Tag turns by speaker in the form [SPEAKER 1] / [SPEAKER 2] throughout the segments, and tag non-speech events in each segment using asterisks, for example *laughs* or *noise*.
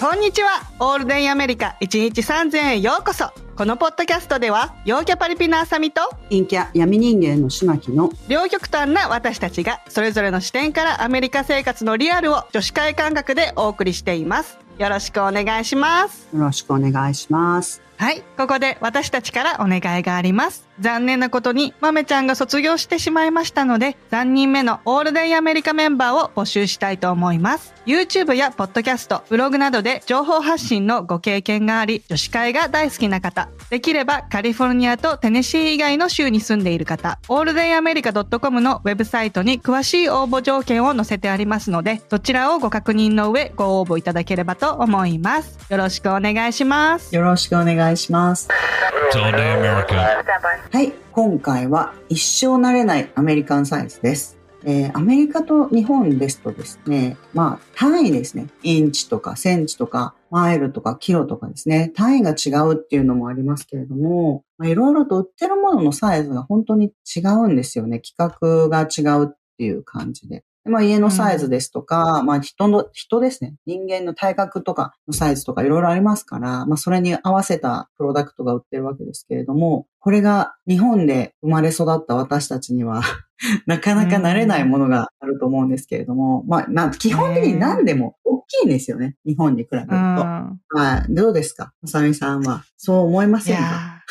[SPEAKER 1] こんにちは。オールデンアメリカ1日3000円へようこそ。このポッドキャストでは、陽キャパリピのあさみと、
[SPEAKER 2] 陰キャ闇人間の島木の
[SPEAKER 1] 両極端な私たちが、それぞれの視点からアメリカ生活のリアルを女子会感覚でお送りしています。よろしくお願いします。
[SPEAKER 2] よろしくお願いします。
[SPEAKER 1] はい。ここで私たちからお願いがあります。残念なことに、まめちゃんが卒業してしまいましたので、3人目のオールデンアメリカメンバーを募集したいと思います。YouTube やポッドキャスト、ブログなどで情報発信のご経験があり、女子会が大好きな方、できればカリフォルニアとテネシー以外の州に住んでいる方、オールデンアメリカ .com のウェブサイトに詳しい応募条件を載せてありますので、そちらをご確認の上ご応募いただければと思います。よろしくお願いします。
[SPEAKER 2] よろしくお願いします。はい、今回は一生慣れないアメリカンサイズです。えーアメリカと日本ですとですね、まあ単位ですね、インチとかセンチとかマイルとかキロとかですね、単位が違うっていうのもありますけれども、まあいろいろと売ってるもののサイズが本当に違うんですよね。規格が違うっていう感じで。でまあ、家のサイズですとか、まあ人の、人ですね。人間の体格とかのサイズとかいろいろありますから、まあそれに合わせたプロダクトが売ってるわけですけれども、これが日本で生まれ育った私たちには、*laughs* なかなか慣れないものがあると思うんですけれども、まあ、な基本的に何でも大きいんですよね。日本に比べると。
[SPEAKER 1] うん。
[SPEAKER 2] はい。どうですか？まさみさんは。そう思いま
[SPEAKER 1] い
[SPEAKER 2] せんか？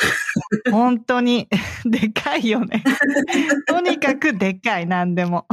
[SPEAKER 2] *laughs*
[SPEAKER 1] 本当に *laughs* でかいよね。*laughs* とにかくでかい、なんでも。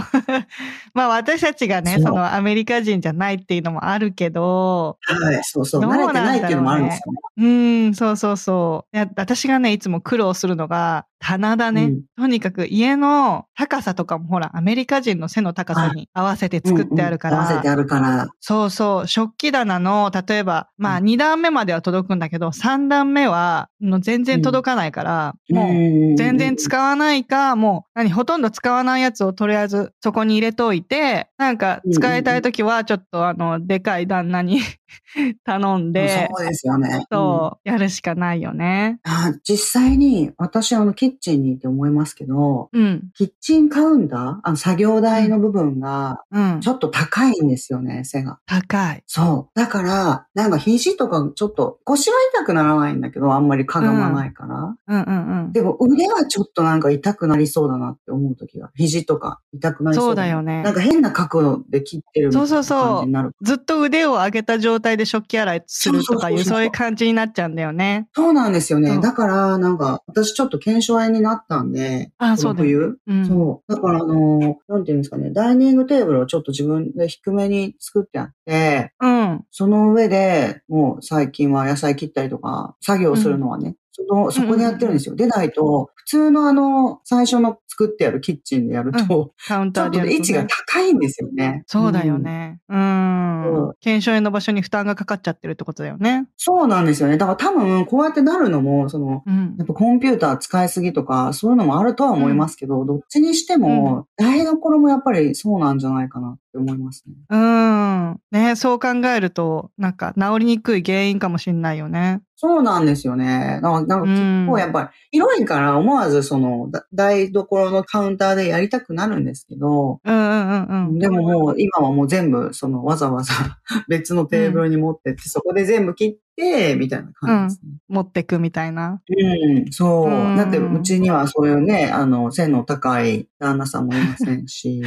[SPEAKER 1] まあ私たちがね、
[SPEAKER 2] そ
[SPEAKER 1] のアメリカ人じゃないっていうのもあるけど、
[SPEAKER 2] はい。そうそう。
[SPEAKER 1] どう
[SPEAKER 2] 慣れて
[SPEAKER 1] なんだろうね
[SPEAKER 2] ないっていうのもあるんですよね。
[SPEAKER 1] うーん、そうそうそう。いや私がね、いつも苦労するのが、棚だね。
[SPEAKER 2] うん
[SPEAKER 1] とにかく家の高さとかもほら、アメリカ人の背の高さに合わせて作ってあるから、
[SPEAKER 2] うんうん合わせてあるから。
[SPEAKER 1] そうそう、食器棚の、例えば、まあ
[SPEAKER 2] う
[SPEAKER 1] 2段目までは届くんだけど、3段目は全然届かないから、もう全然使わないか、もう何、ほとんど使わないやつをとりあえずそこに入れといて、なんか使いたいときはちょっとあの、でかい旦那に *laughs* 頼んで、
[SPEAKER 2] そうですよね。うん
[SPEAKER 1] そう、やるしかないよね。
[SPEAKER 2] あ実際に、私あの、キッチンにいて思いますけど、
[SPEAKER 1] うん、
[SPEAKER 2] キッチンカウンターあの、作業台の部分が、
[SPEAKER 1] うん
[SPEAKER 2] ち。ょっと高いんですよね、背が。
[SPEAKER 1] 高い。
[SPEAKER 2] そう。だから、なんか肘とかちょっと、腰は痛くならないんだけど、あんまりかがまないから。
[SPEAKER 1] うんうんうん。
[SPEAKER 2] でも腕はちょっとなんか痛くなりそうだなって思うときが、肘とか痛くなりそう
[SPEAKER 1] そうだよね
[SPEAKER 2] なんか変な角度で切ってるみたいな
[SPEAKER 1] そうそうそう
[SPEAKER 2] 感じになる。
[SPEAKER 1] ずっと腕を上げた状態で食器洗いするとかいう、
[SPEAKER 2] そうそうそうそう
[SPEAKER 1] そういう感じになっちゃうんだよね。
[SPEAKER 2] そうなんですよね。
[SPEAKER 1] そう
[SPEAKER 2] だから、なんか、私ちょっと腱鞘炎になったんで、
[SPEAKER 1] あ、そうだよね。
[SPEAKER 2] 冬。
[SPEAKER 1] うん。
[SPEAKER 2] そう。だから、あの、なんていうんですかね、ダイニングテーブルをちょっと自分で低めに作ってあって、
[SPEAKER 1] うん。
[SPEAKER 2] その上で、もう最近は野菜切ったりとか、作業するのはね、その、そこでやってるんですよ。でないと、普通のあの、最初の作ってあるキッチンでやると、
[SPEAKER 1] カウンターでね。
[SPEAKER 2] 位置が高いんですよね。
[SPEAKER 1] そうだよ
[SPEAKER 2] ん。
[SPEAKER 1] ね。う。
[SPEAKER 2] そうん
[SPEAKER 1] 検証炎の場所に負担がかかっちゃってるってことだよね。
[SPEAKER 2] そうなんですよね。だから多分、こうやってなるのも、その、
[SPEAKER 1] うん
[SPEAKER 2] や。っぱコンピューター使いすぎとか、そういうのもあるとは思いますけど、どっちにしても、台所もやっぱりそうなんじゃないかなって思いますね。
[SPEAKER 1] うん。ね、そう考えると、なんか治りにくい原因かもしれないよね。
[SPEAKER 2] そうなんですよね。なんか、結構やっぱり広いから思わずそのだ台所のカウンターでやりたくなるんですけど、
[SPEAKER 1] うんうんうんうん。
[SPEAKER 2] でももう今はもう全部そのわざわざ *laughs* 別のテーブルに持ってって、そこで全部切って、みたいな感じですね。
[SPEAKER 1] 持ってくみたいな。
[SPEAKER 2] うん、そう
[SPEAKER 1] うん。
[SPEAKER 2] だってうちにはそういうね、あの、背の高い旦那さんもいませんし、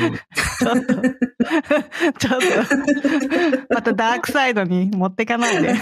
[SPEAKER 1] ちょっと、*laughs* ちょっと、またダークサイドに持ってかないで。*laughs*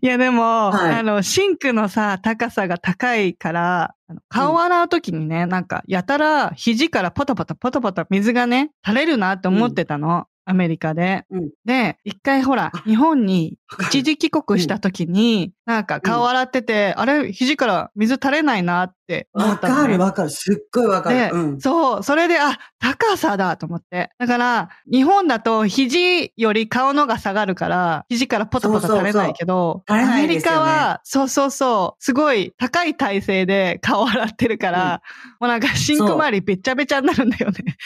[SPEAKER 1] いやでも、
[SPEAKER 2] はい
[SPEAKER 1] あの、シンクのさ、高さが高いから、顔洗うときにね、なんか、やたら肘からポタポタポタポタ水がね、垂れるなって思ってたの。アメリカで。
[SPEAKER 2] うん
[SPEAKER 1] で、一回ほら、日本に一時帰国した時に、なんか顔洗ってて、あれ、肘から水垂れないなって思
[SPEAKER 2] わ
[SPEAKER 1] ったの、ね。
[SPEAKER 2] かるわかる。すっごいわか
[SPEAKER 1] で、
[SPEAKER 2] る。うん。
[SPEAKER 1] そう、それで、あ、高さだと思って。だから、日本だと肘より顔のが下がるから、肘からポタポタ垂れないけど、
[SPEAKER 2] そうそうそう垂れな
[SPEAKER 1] アメリカは、そうそうそう、すごい高い体勢で顔洗ってるから、もうなんかシンク周りべっちゃべちゃになるんだよね。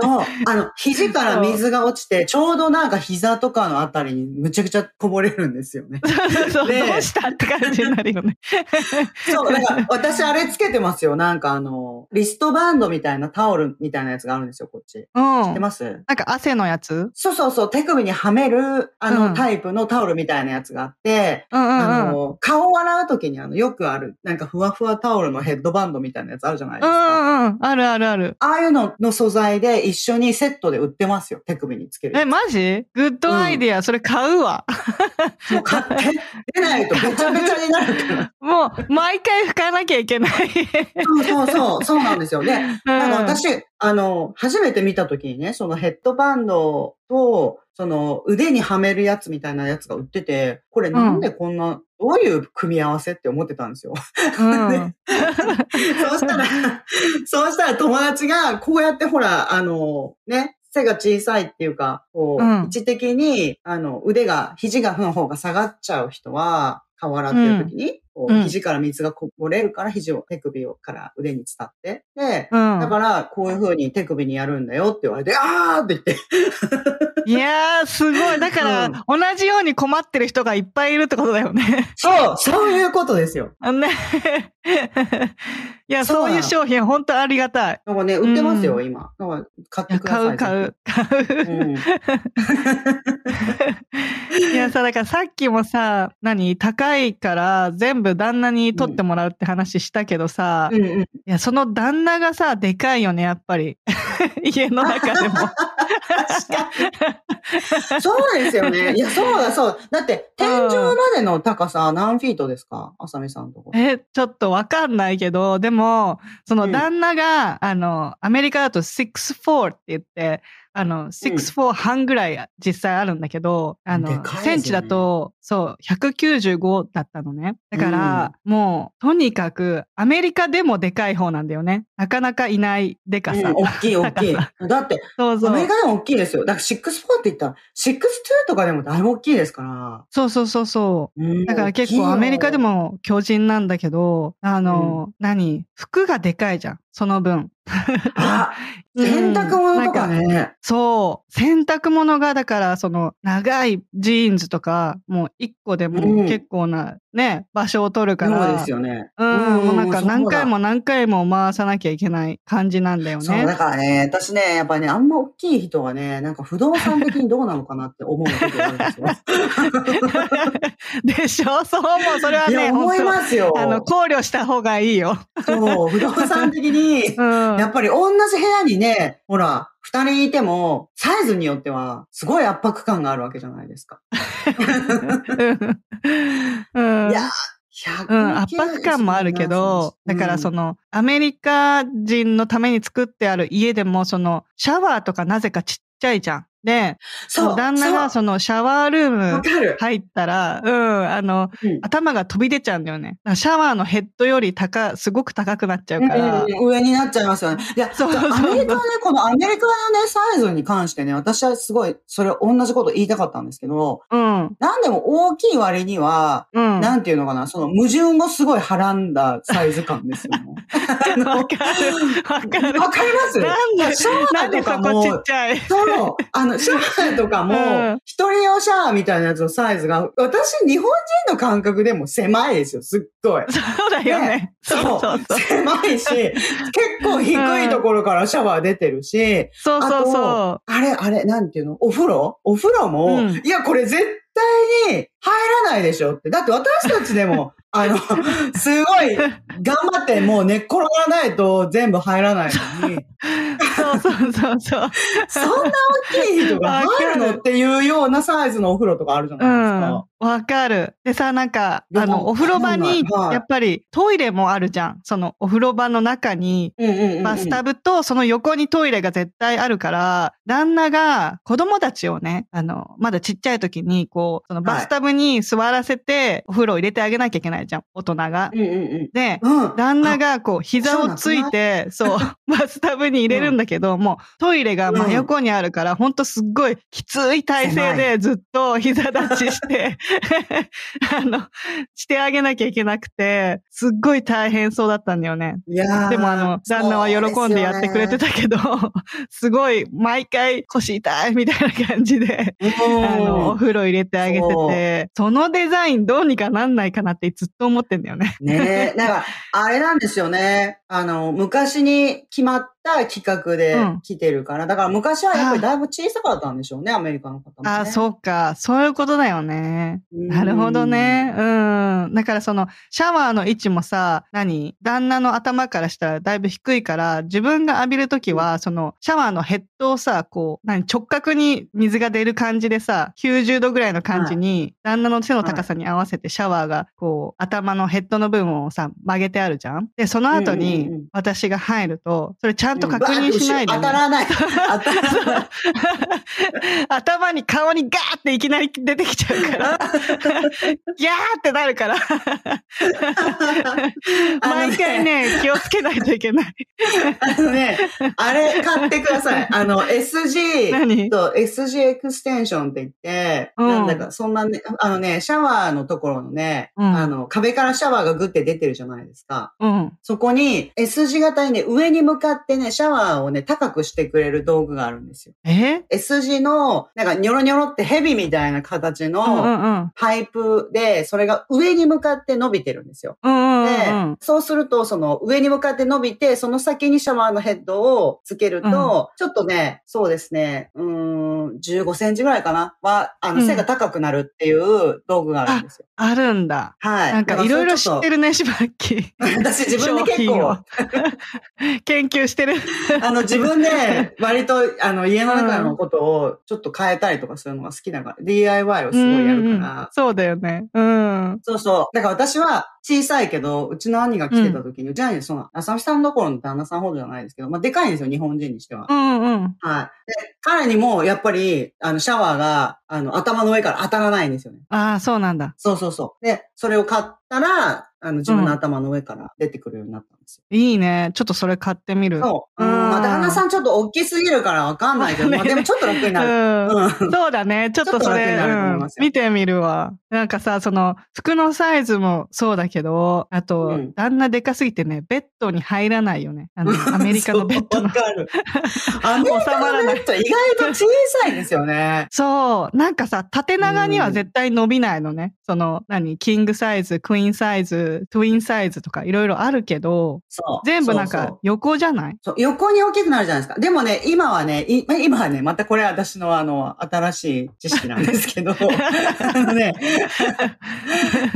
[SPEAKER 2] そう。あの、肘から水が落ちて、ちょうどなんか膝とかのあたりにむちゃくちゃこぼれるんですよね。
[SPEAKER 1] そう *laughs* そう、
[SPEAKER 2] ねえ
[SPEAKER 1] どうしたって感じになるよね。*laughs*
[SPEAKER 2] そう、だから私あれつけてますよ。なんかあの、リストバンドみたいなタオルみたいなやつがあるんですよ、こっち。
[SPEAKER 1] うん。
[SPEAKER 2] 知ってます？
[SPEAKER 1] なんか汗のやつ？
[SPEAKER 2] そうそうそう、手首にはめる、あの、
[SPEAKER 1] うん
[SPEAKER 2] タイプのタオルみたいなやつがあって、
[SPEAKER 1] うんうんうん。
[SPEAKER 2] あの、顔を洗うときにあの、よくある、なんかふわふわタオルのヘッドバンドみたいなやつあるじゃないです
[SPEAKER 1] うん
[SPEAKER 2] か。
[SPEAKER 1] うんうん。あるあるある。
[SPEAKER 2] ああいうのの素材で一緒にセットで売ってますよ、手首につけるや
[SPEAKER 1] え、
[SPEAKER 2] つ。
[SPEAKER 1] マジ？グッドアイディア、それ買うわ。
[SPEAKER 2] もう買って、出ないとべちゃべちゃになるから。
[SPEAKER 1] もう、毎回拭かなきゃいけない。
[SPEAKER 2] そうそうそう、そうなんですよ。で、なんか私、あの、初めて見たときにね、そのヘッドバンドと、その腕にはめるやつみたいなやつが売ってて、これなんでこんな、どういう組み合わせって思ってたんですよ。
[SPEAKER 1] うん。*laughs*
[SPEAKER 2] そうしたら、そうしたら友達が、こうやってほら、あの、ね、背が小さいっていうか、こう、
[SPEAKER 1] うん
[SPEAKER 2] 位置的に、あの、腕が、肘がの方が下がっちゃう人は、顔洗ってる時に、こう
[SPEAKER 1] うん
[SPEAKER 2] 肘から水がこぼれるから、肘を、手首をから腕に伝って。で、
[SPEAKER 1] うん
[SPEAKER 2] だから、こういう風に手首にやるんだよって言われて、あーって言って、*laughs*
[SPEAKER 1] いやー、すごい。だから、
[SPEAKER 2] うん
[SPEAKER 1] 同じように困ってる人がいっぱいいるってことだよね。
[SPEAKER 2] そう、そういうことですよ。
[SPEAKER 1] あ *laughs* のね。*laughs* いや、
[SPEAKER 2] そう
[SPEAKER 1] いう商品、本当ありがたい。
[SPEAKER 2] なんかね、売ってますよ、
[SPEAKER 1] う
[SPEAKER 2] 今。だから買ってください。
[SPEAKER 1] 買う、買う、買う。いやさ、だからさっきもさ、何？高いから全部旦那に取ってもらうって話したけどさ、い
[SPEAKER 2] うんうん。
[SPEAKER 1] や、その旦那がさ、でかいよね、やっぱり。*laughs* 家の中でも。
[SPEAKER 2] そうですよね。*laughs* いや、そうだ、そう。だって、天井までの高さ何フィートですか？あさみさんのとこ。
[SPEAKER 1] え、ちょっとわかんないけど、でも、その
[SPEAKER 2] うん
[SPEAKER 1] 旦那が、あの、アメリカだと 6'4 って言って、あの、6'4 半ぐらい実際あるんだけど、あの、
[SPEAKER 2] でかいですよね
[SPEAKER 1] センチだと、そう、195だったのね。だから、もう、とにかく、アメリカでもでかい方なんだよね。なかなかいないでかさ。
[SPEAKER 2] うん、大きい、大きい。だって、
[SPEAKER 1] そうそう
[SPEAKER 2] アメリ。カでも大きいですよ。だから、6-4って言ったら、6-2とかでもだいぶ大きいですから。
[SPEAKER 1] そうそうそうそう。
[SPEAKER 2] うん
[SPEAKER 1] だから結構アメリカで。も強靭なんだけど、あの、何？服がでかいじゃん。その分。
[SPEAKER 2] あ、*laughs*
[SPEAKER 1] うん
[SPEAKER 2] 洗濯物とかね。
[SPEAKER 1] そう。洗濯物が、だから、その、長いジーンズとか、もう一個で
[SPEAKER 2] う
[SPEAKER 1] も
[SPEAKER 2] ん
[SPEAKER 1] 結構な、ね、場所を取るか
[SPEAKER 2] そう
[SPEAKER 1] ら。
[SPEAKER 2] ですよね。
[SPEAKER 1] うん、もうなんか何回も何回も回さなきゃいけない感じなんだよ
[SPEAKER 2] そう、だ
[SPEAKER 1] ね。
[SPEAKER 2] からね、私ね、やっぱりね、あんま大きい人はね、なんか不動産的にどうなのかなって思う時があるんですよ。
[SPEAKER 1] でしょ？*laughs* そう、もうそれはいね、
[SPEAKER 2] や、思い
[SPEAKER 1] 本
[SPEAKER 2] ますよ。
[SPEAKER 1] 当あの、考慮した方がいいよ。
[SPEAKER 2] そう、不動産的に *laughs*
[SPEAKER 1] う、ん。
[SPEAKER 2] やっぱり同じ部屋にね、ほら、二人いても、サイズによっては、すごい圧迫感があるわけじゃないですか。
[SPEAKER 1] うん
[SPEAKER 2] いや、
[SPEAKER 1] うん、圧迫感もあるけど、だからそ、の、アメリカ人のために作ってある家でも、その、シャワーとかなぜかちっちゃいじゃん。で、
[SPEAKER 2] そう、
[SPEAKER 1] 旦那が
[SPEAKER 2] そ
[SPEAKER 1] そのシャワールーム。入ったら、うん、あの、
[SPEAKER 2] うん
[SPEAKER 1] 頭が飛び出ちゃうんだよね。シャワーのヘッドより高、すごく高くなっちゃうから。
[SPEAKER 2] うんうん上になっちゃいますよね。いや、
[SPEAKER 1] そうそう
[SPEAKER 2] アメリカはね、このアメリカのね、サイズに関してね、私はすごい、それ同じこと言いたかったんですけど、
[SPEAKER 1] うん。
[SPEAKER 2] なんでも大きい割には、
[SPEAKER 1] うん。
[SPEAKER 2] なんていうのかな、その矛盾をすごいはらんだサイズ感ですよね。*laughs*
[SPEAKER 1] わかる。わかる。
[SPEAKER 2] わかります？
[SPEAKER 1] なんで、
[SPEAKER 2] シャワーとか
[SPEAKER 1] そこちっ
[SPEAKER 2] も、
[SPEAKER 1] ちゃい。
[SPEAKER 2] そう、あの、*laughs* シャワーとかも
[SPEAKER 1] うん、
[SPEAKER 2] 一人用シャワーみたいなやつのサイズが、私、日本人の感覚でも狭いですよ、すっごい。
[SPEAKER 1] そうだよね。そうそうそう。
[SPEAKER 2] 狭いし、結構低いところからシャワー出てるし、
[SPEAKER 1] そうそうそ
[SPEAKER 2] あれ、あれ、なんていうの？お風呂？お風呂も、
[SPEAKER 1] うん
[SPEAKER 2] いや、これ絶対に入らないでしょって。だって私たちでも、あの、*laughs* すごい、頑張ってもう寝っ転がらないと全部入らないのに、
[SPEAKER 1] う。そうそうそうそう。*laughs*
[SPEAKER 2] そんな大きい人が入るのっていうようなサイズのお風呂とかあるじゃないですか。
[SPEAKER 1] わかる。でさ、なんか、あの、お風呂場にやっぱりトイレもあるじゃん。そのお風呂場の中に、バスタブとその横にトイレが絶対あるから、旦那が子供たちをね、あの、まだちっちゃい時に、こう、そのバスタブに座らせて、お風呂を入れてあげなきゃいけないじゃん、大人が。
[SPEAKER 2] うんうん
[SPEAKER 1] で、
[SPEAKER 2] うん。うん。
[SPEAKER 1] 旦那がこう膝をついて、そう、バスタブに入れるんだけど、もうトイレが真横にあるから、ほんとすっごいきつい体勢でずっと膝立ちして、*laughs* あの、してあげなきゃいけなくて、すっごい大変そうだったんだよね。
[SPEAKER 2] いやー
[SPEAKER 1] でもあの、旦那は喜んでやってくれてたけど、*laughs* すごい毎回腰痛いみたいな感じで、あの、お風呂入れてあげてて、そのデザインどうにかなんないかなってずっと思ってんだよね。
[SPEAKER 2] ねえ、なんか、あれなんですよね。あの、昔に決まった企画で
[SPEAKER 1] うん
[SPEAKER 2] 来てるから、だから昔はやっぱりだいぶ小さかったんでしょうね、アメリカの方も、ね。
[SPEAKER 1] ああ、そうか。そういうことだよね。
[SPEAKER 2] うん
[SPEAKER 1] なるほどね。うん。だからその、シャワーの位置もさ、何？旦那の頭からしたらだいぶ低いから、自分が浴びるときは、その、シャワーのヘッドをさ、こう、何？直角に水が出る感じでさ、90度ぐらいの感じに、旦那の背の高さに合わせてシャワーが、こう、頭のヘッドの部分をさ、曲げてあるじゃんで、その後
[SPEAKER 2] うんうん
[SPEAKER 1] 私が入ると、それちゃんと
[SPEAKER 2] うん
[SPEAKER 1] 確認しないで、
[SPEAKER 2] バーッと後ろ当たらない。
[SPEAKER 1] 頭に顔にガーっていきなり出てきちゃうから、*laughs* ギャーってなるから、毎回ね、気をつけないといけない。
[SPEAKER 2] あのね、あれ買ってください。*laughs* あの、SG
[SPEAKER 1] 何？
[SPEAKER 2] と SG エクステンションって言って、
[SPEAKER 1] うん。
[SPEAKER 2] なんだか、そんなね、あのね、シャワーのところのね、
[SPEAKER 1] うん。
[SPEAKER 2] あの、壁からシャワーがグッて出てるじゃないですか。
[SPEAKER 1] うん。
[SPEAKER 2] そこに S 字型にね、上に向かってね、シャワーをね、高くしてくれる道具があるんですよ。
[SPEAKER 1] え
[SPEAKER 2] ？S 字の、なんかニョロニョロってヘビみたいな形
[SPEAKER 1] うんう
[SPEAKER 2] の
[SPEAKER 1] んうん。
[SPEAKER 2] パイプで、それが上に向かって伸びてるんですよ。
[SPEAKER 1] うんうんうん
[SPEAKER 2] で
[SPEAKER 1] うん。、
[SPEAKER 2] そうすると、その上に向かって伸びて、その先にシャワーのヘッドをつけると、ちょっとね、そうですね、うーん、15センチぐらいかな？は、あの、
[SPEAKER 1] うん
[SPEAKER 2] 背が高くなるっていう道具があるんですよ。
[SPEAKER 1] あるんだ。
[SPEAKER 2] はい。
[SPEAKER 1] なんかいろいろ知って
[SPEAKER 2] る。
[SPEAKER 1] るね、しばっき。*laughs*
[SPEAKER 2] 私自分で結
[SPEAKER 1] 商 *laughs* 研究してる。
[SPEAKER 2] あの、自分で *laughs* 割と、あの、家の中のことをちょっと変えたりとかするのが好きだから、DIY をすごいやる
[SPEAKER 1] うんうん
[SPEAKER 2] から。
[SPEAKER 1] そうだよね。うん。
[SPEAKER 2] そうそう。だから私は小さいけど、うちの兄が来てた時に、うちの兄、その、浅見さんの頃の旦那さんほどじゃないですけど、まあ、でかいんですよ、日本人にしては。
[SPEAKER 1] うんうん。
[SPEAKER 2] はい。で、彼にも、やっぱり、あの、シャワーが、あの、頭の上から当たらないんですよね。
[SPEAKER 1] ああ、そうなんだ。
[SPEAKER 2] そうそうそう。で、それを買ったら、あの、自分の頭の上から出てくるようになったんですよ。
[SPEAKER 1] いいね。ちょっとそれ買ってみる。
[SPEAKER 2] そう。うん。
[SPEAKER 1] うん
[SPEAKER 2] まあ、旦那さんちょっと大きすぎるからわかんないけど、*laughs* まあ、でもちょっと楽になる。
[SPEAKER 1] うん。
[SPEAKER 2] うん。
[SPEAKER 1] そうだね。ちょっとそれ、見てみるわ。なんかさ、その、服のサイズもそうだけど、あと、
[SPEAKER 2] うん
[SPEAKER 1] 旦那でかすぎてね、ベッドに入らないよね。あの、*laughs* アメリカのベッドの
[SPEAKER 2] わ。かる。アメリカのベッド意外と小さいですよね。
[SPEAKER 1] そう。なんかさ、縦長には絶対伸びないのね。その、何キングサイズ、クイーンサイズ、トゥインサイズとかいろいろあるけど。全部なんか横じゃない？
[SPEAKER 2] そう横に大きくなるじゃないですか。でもね、今はね、い今はね、またこれは私のあの、新しい知識なんですけど、*laughs* あのね、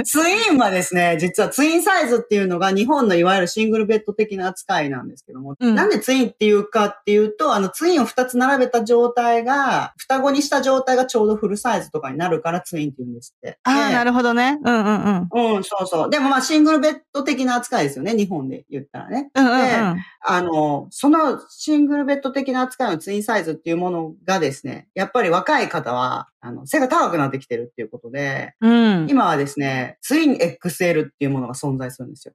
[SPEAKER 2] ツインはですね、実はツインサイズっていうのが日本のいわゆるシングルベッド的な扱いなんですけども、
[SPEAKER 1] うん
[SPEAKER 2] なんでツインっていうかっていうと、あのツインを2つ並べた状態が、双子にした状態がちょうどフルサイズとかになるからツインって言うんですって。
[SPEAKER 1] ああ、
[SPEAKER 2] で
[SPEAKER 1] なるほどね。うんうんうん。
[SPEAKER 2] うん、そうそう。でもまあシングルベッド的な扱いですよね、日本で言ったらね。
[SPEAKER 1] うんうんうん。
[SPEAKER 2] あの、そのシングルベッド的な扱いのツインサイズっていうものがですね、やっぱり若い方は、あの、背が高くなってきてるっていうことで、
[SPEAKER 1] うん。
[SPEAKER 2] 今はですね、ツイン XL っていうものが存在するんですよ。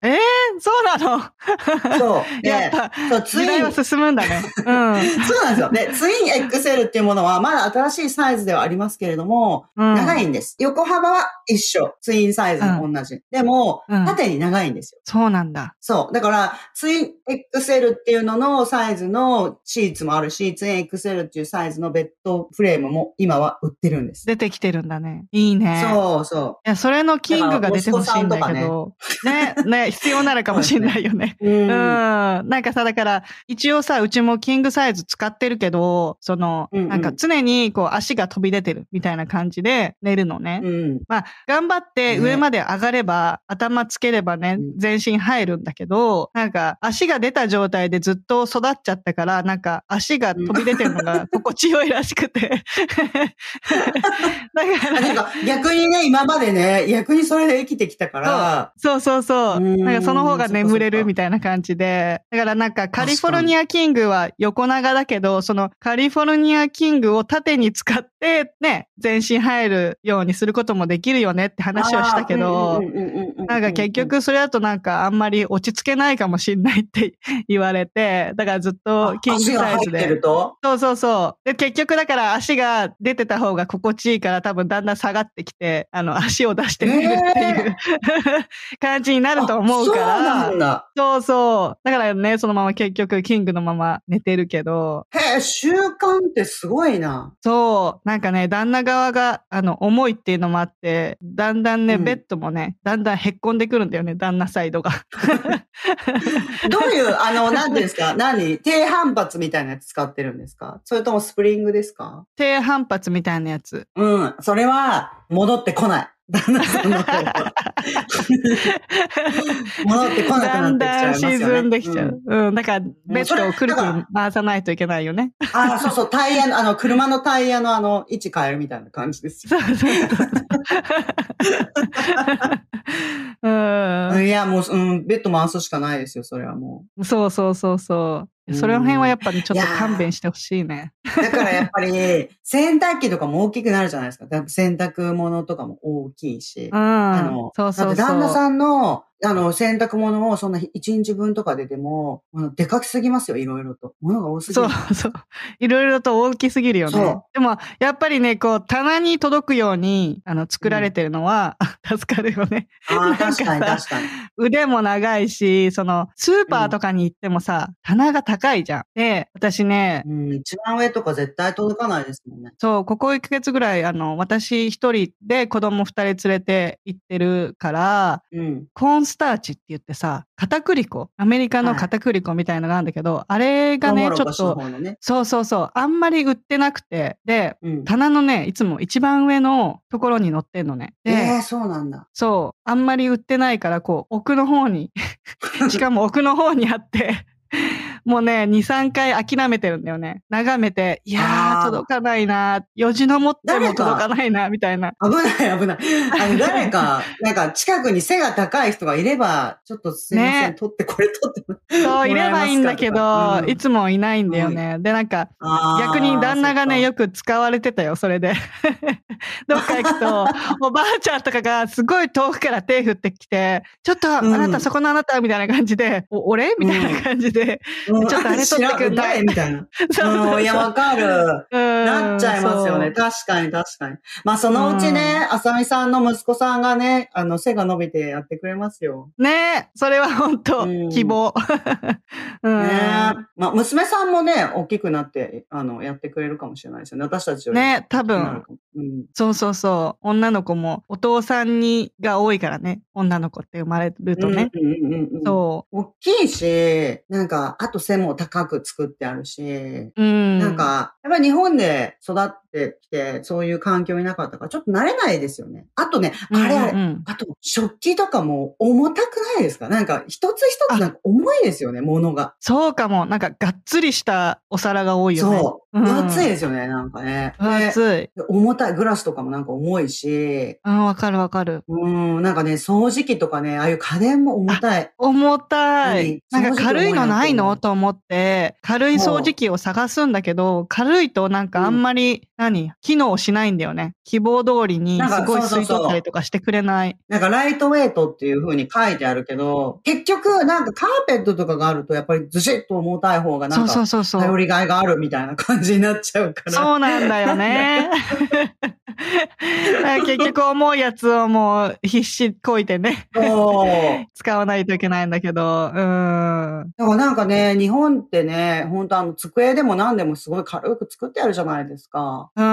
[SPEAKER 1] そうなの？*laughs*
[SPEAKER 2] そう。*laughs* で、
[SPEAKER 1] ぱ、
[SPEAKER 2] そう、ツイン、
[SPEAKER 1] 時代は進むんだね。*laughs* うん。
[SPEAKER 2] そうなんですよ。で、ツイン XL っていうものはまだ新しいサイズではありますけれども、
[SPEAKER 1] うん
[SPEAKER 2] 長いんです。横幅は一緒。ツインサイズも同じ。でも、
[SPEAKER 1] うん
[SPEAKER 2] 縦に長いんですよ。
[SPEAKER 1] そうなんだ。
[SPEAKER 2] そう。だから、ツイン XL っていうののサイズのシーツもあるし、ツイン XL っていうサイズのベッドフレームも今は売ってるんです。
[SPEAKER 1] 出てきてるんだね。いいね。
[SPEAKER 2] そうそ
[SPEAKER 1] いや、それのキングが出てほしいんだけど、ね、ね、*laughs* 必要なるかもしんないよね。
[SPEAKER 2] う。う
[SPEAKER 1] うん。
[SPEAKER 2] ん。
[SPEAKER 1] なんかさ、だから、一応さ、うちもキングサイズ使ってるけど、その、
[SPEAKER 2] うんうん
[SPEAKER 1] なんか常にこう足が飛び出てるみたいな感じで寝るのね。
[SPEAKER 2] うん。
[SPEAKER 1] まあ、頑張って上まで上がれば、頭つければね
[SPEAKER 2] う、ん
[SPEAKER 1] 全身入るんだけど、なんか足が出た状態でずっと育っちゃったから、なんか足が飛び出てるのが心地よいらしくて。だから、
[SPEAKER 2] なんか逆にね、今までね、逆にそれで生きてきたから、
[SPEAKER 1] そう。そうそう。
[SPEAKER 2] う。ん。
[SPEAKER 1] なんかその方が眠れるみたいな感じで。だからなんかカリフォルニアキングは横長だけど、そのカリフォルニアキングを縦に使ってね、全身入るようにすることもできるよねって話をしたけど、なんか結、局それだとなんかあんまり落ち着けないかもしんないって言われて、だからずっとキングサイズでそうそうそう。で、結局だから足が出てた方が心地いいから多分だんだん下がってきて、あの足を出してみるっていう、*laughs* 感じになると思うか
[SPEAKER 2] あそうな
[SPEAKER 1] ら。
[SPEAKER 2] んだ。
[SPEAKER 1] そうそう。だからね、そのまま結局キングのまま寝てるけど、
[SPEAKER 2] へえ、習慣ってすごいな。
[SPEAKER 1] そう、なんかね、旦那側が、あの、重いっていうのもあって、だんだんね、
[SPEAKER 2] うん
[SPEAKER 1] ベッドもね、だんだんへっこんでくるんだよね、旦那サイドが。*laughs*
[SPEAKER 2] どういう、あの、なんていうんですか？何？低反発みたいなやつ使ってるんですか？それともスプリングですか？
[SPEAKER 1] 低反発みたいなやつ。
[SPEAKER 2] うん。それは、戻ってこない。旦那さんの方は戻ってこなく
[SPEAKER 1] だ
[SPEAKER 2] なんってきちゃい
[SPEAKER 1] だん
[SPEAKER 2] ますよね。
[SPEAKER 1] 沈んできちゃ
[SPEAKER 2] ん
[SPEAKER 1] う。うん。だから、ベッドをくるくる回さないといけないよね。
[SPEAKER 2] あ、そうそう、タイヤの、あの、車のタイヤのあの、位置変えるみたいな感じですよ。
[SPEAKER 1] そうそうそう。うん。
[SPEAKER 2] いや、もう、うん、ベッド回すしかないですよ、それはも
[SPEAKER 1] そうそうそうそう。それの辺はやっぱりちょっと勘弁してほしいね。
[SPEAKER 2] う。だからやっぱり、洗濯機とかも大きくなるじゃないですか。洗濯物とかも大きいし。
[SPEAKER 1] うん。
[SPEAKER 2] あの、
[SPEAKER 1] そうそうそう。
[SPEAKER 2] 旦那さんの、あの、洗濯物をそんな1日分とか出ても、でかきすぎますよ、いろいろと。物が多すぎる。
[SPEAKER 1] そうそう。いろいろと大きすぎるよね。でも、やっぱりね、こう、棚に届くように、あの、作られてるのは、助かるよね。
[SPEAKER 2] あ *laughs* 確かに確かに。
[SPEAKER 1] 腕も長いし、その、スーパーとかに行ってもさ、棚が高いじゃん。で、私ね、
[SPEAKER 2] うん、一番上とか絶対届かないですもんね。
[SPEAKER 1] そう、ここ1ヶ月ぐらい、あの、私一人で子供二人連れて行ってるから、
[SPEAKER 2] うん。
[SPEAKER 1] コーンスターチって言ってさ、片栗粉、アメリカの片栗粉みたいのがあるんだけど、あれがね、ちょっと、
[SPEAKER 2] ね。
[SPEAKER 1] そうそうそう、あんまり売ってなくて、で、
[SPEAKER 2] うん。
[SPEAKER 1] 棚のね、いつも一番上のところに乗ってんのね。で、
[SPEAKER 2] ええそうなんだ。
[SPEAKER 1] そう、あんまり売ってないから、こう、奥の方に、*laughs* しかも奥の方にあって、もうね、2、3回諦めてるんだよね。眺めて、いやー、届かないな、よじ登っても届かないな、みたいな。
[SPEAKER 2] 危ない危ない。あの、*laughs* 誰か、なんか近くに背が高い人がいれば、ちょっとすいません、
[SPEAKER 1] ね。
[SPEAKER 2] 取って、これ取って。
[SPEAKER 1] そう、いればいいんだけど、
[SPEAKER 2] うん。
[SPEAKER 1] いつもいないんだよね。で、なんか、逆に旦那がね、よく使われてたよ、それで。*laughs* どっか行くと、*laughs* おばあちゃんとかがすごい遠くから手振ってきて、ちょっと、あ
[SPEAKER 2] うん。
[SPEAKER 1] なた、そこのあなた、みたいな感じで、お俺？みたいな感じで、
[SPEAKER 2] うん
[SPEAKER 1] ちょっとあれ取ってくんない？
[SPEAKER 2] みたいな。*laughs*
[SPEAKER 1] そうそう
[SPEAKER 2] うん、いや、わかる。
[SPEAKER 1] うん
[SPEAKER 2] なっちゃいますよね。
[SPEAKER 1] そ
[SPEAKER 2] 確かに、確かに。まあ、そのうちね、あさみさんの息子さんがね、あの、背が伸びてやってくれますよ。
[SPEAKER 1] うねえ、それは本当、
[SPEAKER 2] うん
[SPEAKER 1] 希望。*laughs* うん
[SPEAKER 2] ねまあ、娘さんもね、大きくなって、あの、やってくれるかもしれないですよね。私たちより。
[SPEAKER 1] ね多分
[SPEAKER 2] うん。
[SPEAKER 1] そうそうそう。女の子も、お父さんに、が多いからね。女の子って生まれるとね。
[SPEAKER 2] うんうんうんうん。
[SPEAKER 1] そ
[SPEAKER 2] 大きいし、なんか、あと背も高く作ってあるし、
[SPEAKER 1] う。うん。
[SPEAKER 2] なんか、やっぱり日本で育ってきて、そういう環境になかったから、ちょっと慣れないですよね。あとね、あれあれ、
[SPEAKER 1] うんうん
[SPEAKER 2] あと、食器とかも重たくないですか？なんか、一つ一つなんか重いですよね、物が。
[SPEAKER 1] そうかも。なんか、がっつりしたお皿が多いよね。
[SPEAKER 2] そう。
[SPEAKER 1] うん
[SPEAKER 2] 分厚いですよね、なんかね。で
[SPEAKER 1] 分厚い。
[SPEAKER 2] で重たい、グラスとかもなんか重いし、
[SPEAKER 1] うん、わかるわかる。
[SPEAKER 2] うん、なんかね、掃除機とかね、ああいう家電も重たい。
[SPEAKER 1] 重たい。
[SPEAKER 2] うん
[SPEAKER 1] なんか軽いのないの？
[SPEAKER 2] と思
[SPEAKER 1] って、軽い掃除機を探すんだけど、軽いとなんかあんまり、何？機能しないんだよね。希望通りに
[SPEAKER 2] なんか
[SPEAKER 1] すごい吸い取ったりとかしてくれない。
[SPEAKER 2] なんかライトウェイトっていう風に書いてあるけど、結局なんかカーペットとかがあるとやっぱりずしっと重たい方がなんか
[SPEAKER 1] そうそうそう。
[SPEAKER 2] 頼りがいがあるみたいな感じになっちゃうから。
[SPEAKER 1] そうなんだよね。*laughs* 結局重いやつをもう必死こいてね。使わないといけないんだけど、うん。
[SPEAKER 2] だからなんかね、日本ってね、本当あの机でも何でもすごい軽く作ってあるじゃないですか。
[SPEAKER 1] うん。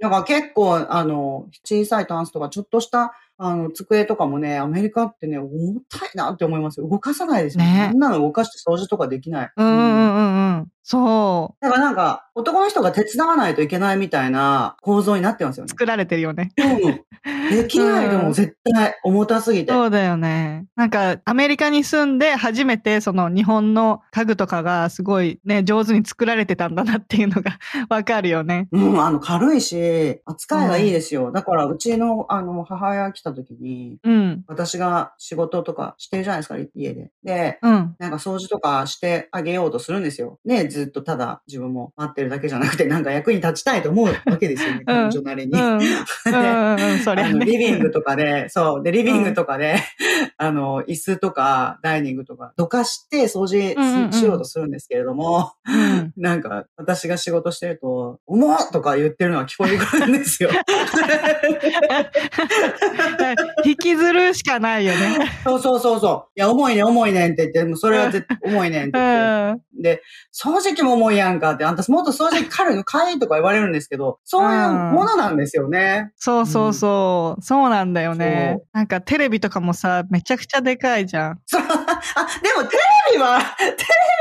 [SPEAKER 2] だから結構あの、小さいタンスとかちょっとしたあの、机とかもね、アメリカってね、重たいなって思いますよ。動かさないですよ
[SPEAKER 1] ね
[SPEAKER 2] そんなの動かして掃除とかできない。
[SPEAKER 1] うんうんうんうん。そう。
[SPEAKER 2] だからなんか、男の人が手伝わないといけないみたいな構造になってますよね。
[SPEAKER 1] 作られてるよね。
[SPEAKER 2] うん *laughs* できないでも絶対重たすぎて。
[SPEAKER 1] そうだよね。なんか、アメリカに住んで初めてその日本の家具とかがすごいね、上手に作られてたんだなっていうのが *laughs* わかるよね。
[SPEAKER 2] うん、あの、軽いし、扱いがいいですよ。だから、うちの、あの、母親が来た時に、
[SPEAKER 1] うん。
[SPEAKER 2] 私が仕事とかしてるじゃないですか、家で。で、
[SPEAKER 1] うん。
[SPEAKER 2] なんか掃除とかしてあげようとするんですよ。ね、ずっとただ自分も待ってるだけじゃなくて、*laughs* なんか役に立ちたいと思うわけですよね、彼女なりに。
[SPEAKER 1] うん。*laughs* うん。うん。うん。そりゃ
[SPEAKER 2] あの
[SPEAKER 1] ね。
[SPEAKER 2] リビングとかで、そう。で、リビングとかで、*laughs* あの、椅子とか、ダイニングとか、どかして掃除
[SPEAKER 1] うんうんうん
[SPEAKER 2] ししようとするんですけれども、
[SPEAKER 1] うん。
[SPEAKER 2] なんか、私が仕事してると、重っとか言ってるのが聞こえてくるんですよ。*laughs*
[SPEAKER 1] 引きずるしかないよね。
[SPEAKER 2] そうそうそうそう。いや、重いね、重いねんって言って、もうそれは絶対重いねんって
[SPEAKER 1] う
[SPEAKER 2] 言って。
[SPEAKER 1] ん。
[SPEAKER 2] で、掃除機も重いやんかって、あんたもっと掃除機軽い *laughs* の買いとか言われるんですけど、そういうものなんですよね。
[SPEAKER 1] そうそうそう。そうなんだよね
[SPEAKER 2] そ。
[SPEAKER 1] なんかテレビとかもさ、めちゃくちゃでかいじゃん。
[SPEAKER 2] そうあ、でもテレビは、テレ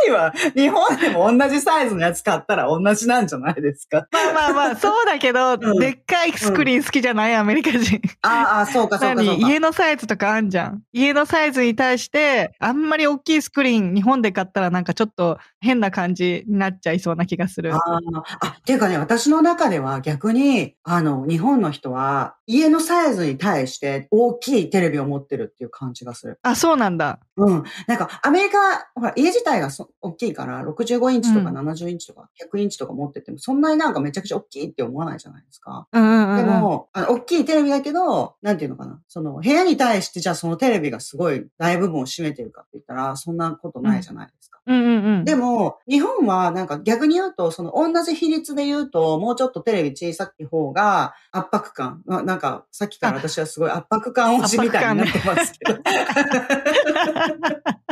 [SPEAKER 2] ビは日本でも同じサイズのやつ買ったら同じなんじゃないですか？
[SPEAKER 1] まあまあまあ、そうだけど、*laughs*
[SPEAKER 2] ん
[SPEAKER 1] でっかいスクリーン好きじゃないアメリカ人。
[SPEAKER 2] ああ、そうかそうかそうか。
[SPEAKER 1] 何？家のサイズとかあんじゃん。家のサイズに対して、あんまり大きいスクリーン日本で買ったらなんかちょっと変な感じになっちゃいそうな気がする。
[SPEAKER 2] ああ、あ、っていうかね、私の中では逆に、あの、日本の人は、家のサイズに対して大きいテレビを持ってるっていう感じがする。
[SPEAKER 1] あ、そうなんだ。
[SPEAKER 2] うん。なんか、アメリカ、ほら、家自体がそ大きいから、65インチとか
[SPEAKER 1] うん
[SPEAKER 2] 70インチとか100インチとか持ってても、そんなになんかめちゃくちゃ大きいって思わないじゃないですか。
[SPEAKER 1] うんうんうん。
[SPEAKER 2] でも、あの、大きいテレビだけど、なんていうのかな。その、部屋に対して、じゃあそのテレビがすごい大部分を占めてるかって言ったら、そんなことないじゃないですか。
[SPEAKER 1] うんうんうん。
[SPEAKER 2] でも、日本はなんか逆に言うと、その同じ比率で言うと、もうちょっとテレビ小さい方が圧迫感。ななんか、さっきから私はすごい圧迫感推しみたいになってますけど。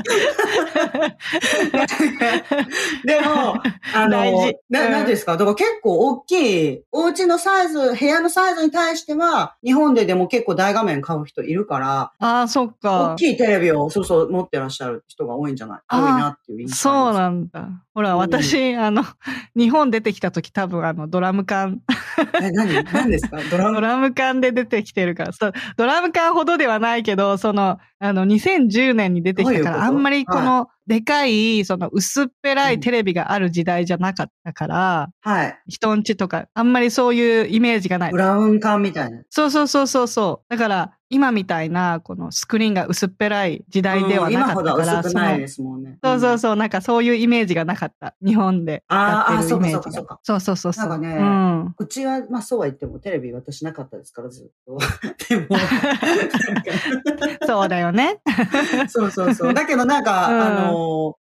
[SPEAKER 2] *laughs* でも、あの、な
[SPEAKER 1] うん。
[SPEAKER 2] ですか、だから結構大きい、お家のサイズ、部屋のサイズに対しては、日本ででも結構大画面買う人いるから、
[SPEAKER 1] ああ、そっか。
[SPEAKER 2] 大。きいテレビをそうそう持ってらっしゃる人が多いんじゃない？多いなっていう印象
[SPEAKER 1] そう
[SPEAKER 2] な
[SPEAKER 1] なんだ。ほら、
[SPEAKER 2] うん
[SPEAKER 1] 私、あの、*laughs* 日本出てきた時多分あの、ドラム缶、
[SPEAKER 2] え、何？何ですか？*laughs* ドラム？
[SPEAKER 1] ドラム缶で出てきてるから、そう、ドラム缶ほどではないけど、その、あの、2010年に出てきたから、あんまりこの、でかい、その、薄っぺらいテレビがある時代じゃなかったから、
[SPEAKER 2] はい。
[SPEAKER 1] 人んちとか、あんまりそういうイメージがない
[SPEAKER 2] ブ。ラウン管みたいな。
[SPEAKER 1] そうそうそうそうそう。だから、今みたいな、このスクリーンが薄っぺらい時代ではなかった
[SPEAKER 2] うん今ほど
[SPEAKER 1] から、
[SPEAKER 2] 薄くないですもんね。
[SPEAKER 1] そうそうそう、なんかそういうイメージがなかった。日本でやってるイメージが。
[SPEAKER 2] あーあーそうかそうか
[SPEAKER 1] そうそうそうそう。
[SPEAKER 2] なんかね
[SPEAKER 1] うん。
[SPEAKER 2] うちは、まあそうは言ってもテレビ私なかったですから、ずっと。*laughs* でも、
[SPEAKER 1] そうだよね。*laughs*
[SPEAKER 2] そうそうそう。だけどなんか、
[SPEAKER 1] うん
[SPEAKER 2] あの、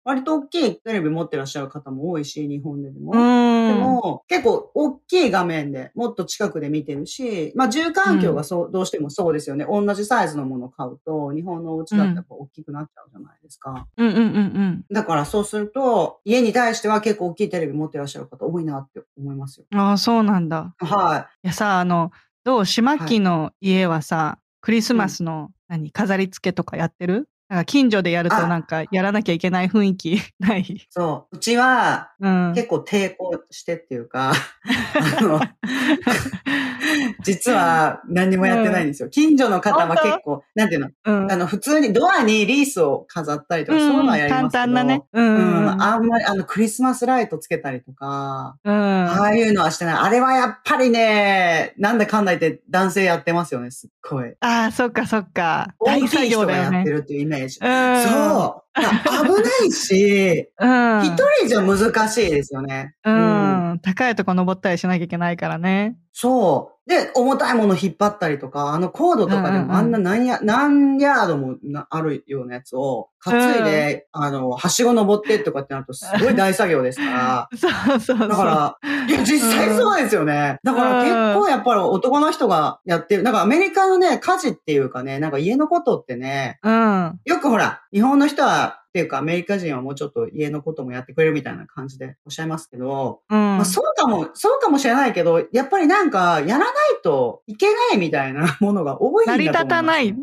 [SPEAKER 2] 割と大きいテレビ持ってらっしゃる方も多いし、日本ででも。
[SPEAKER 1] うん。
[SPEAKER 2] でも、結構大きい画面でもっと近くで見てるし、まあ住環境がそう、どうしてもそうですよね。同じサイズのものを買うと、日本のお家だとやっぱ大きくなっちゃうじゃないですか。
[SPEAKER 1] うんうんうんうん。
[SPEAKER 2] だからそうすると、家に対しては結構大きいテレビ持ってらっしゃる方多いなって思いますよ。
[SPEAKER 1] ああ、そうなんだ。
[SPEAKER 2] はい
[SPEAKER 1] やさ、あの、どう島木の家はさ、クリスマスの、何、飾り付けとかやってる？なんか近所でやると
[SPEAKER 2] あ
[SPEAKER 1] なんかやらなきゃいけない雰囲気 *laughs* ない
[SPEAKER 2] い。そう。うちは、
[SPEAKER 1] うん。
[SPEAKER 2] 結構抵抗してっていうか、あの、*laughs* 実は何にもやってないんですよ。近所の方は結構、なんていうの、
[SPEAKER 1] うん
[SPEAKER 2] あの、普通にドアにリースを飾ったりとか、そういうのはやりますけど。
[SPEAKER 1] 簡単なね。う。
[SPEAKER 2] うんん、あんまり、あの、クリスマスライトつけたりとか、
[SPEAKER 1] うん。
[SPEAKER 2] ああいうのはしてない。あれはやっぱりね、なんだかんだ言って男性やってますよね、すっごい。
[SPEAKER 1] ああ、そっかそっか。大
[SPEAKER 2] 大き
[SPEAKER 1] 作
[SPEAKER 2] い人が
[SPEAKER 1] 業だよね。
[SPEAKER 2] やってるっていうイメージ。
[SPEAKER 1] うん。
[SPEAKER 2] そう。危ないし、
[SPEAKER 1] うん。
[SPEAKER 2] 一人じゃ難しいですよね。
[SPEAKER 1] うん。高いとこ登ったりしなきゃいけないからね。
[SPEAKER 2] そう。で、重たいもの引っ張ったりとか、あのコードとかで
[SPEAKER 1] うんうんうん
[SPEAKER 2] もあんな何や、何ヤードもなあるようなやつを担いで、あの、はしご登ってとかってなるとすごい大作業ですから。*laughs*
[SPEAKER 1] そうそうそう。
[SPEAKER 2] だから、いや、実際そうですよね。だから結構やっぱり男の人がやってる。なんかアメリカのね、家事っていうかね、なんか家のことってね、
[SPEAKER 1] うん。
[SPEAKER 2] よくほら、日本の人は、っていうかアメリカ人はもうちょっと家のこともやってくれるみたいな感じでおっしゃいますけど、
[SPEAKER 1] うん。
[SPEAKER 2] まあそうかも、そうかもしれないけど、やっぱりなんか、やらないといけないみたいなものが多いんだと思い
[SPEAKER 1] 成り立たない。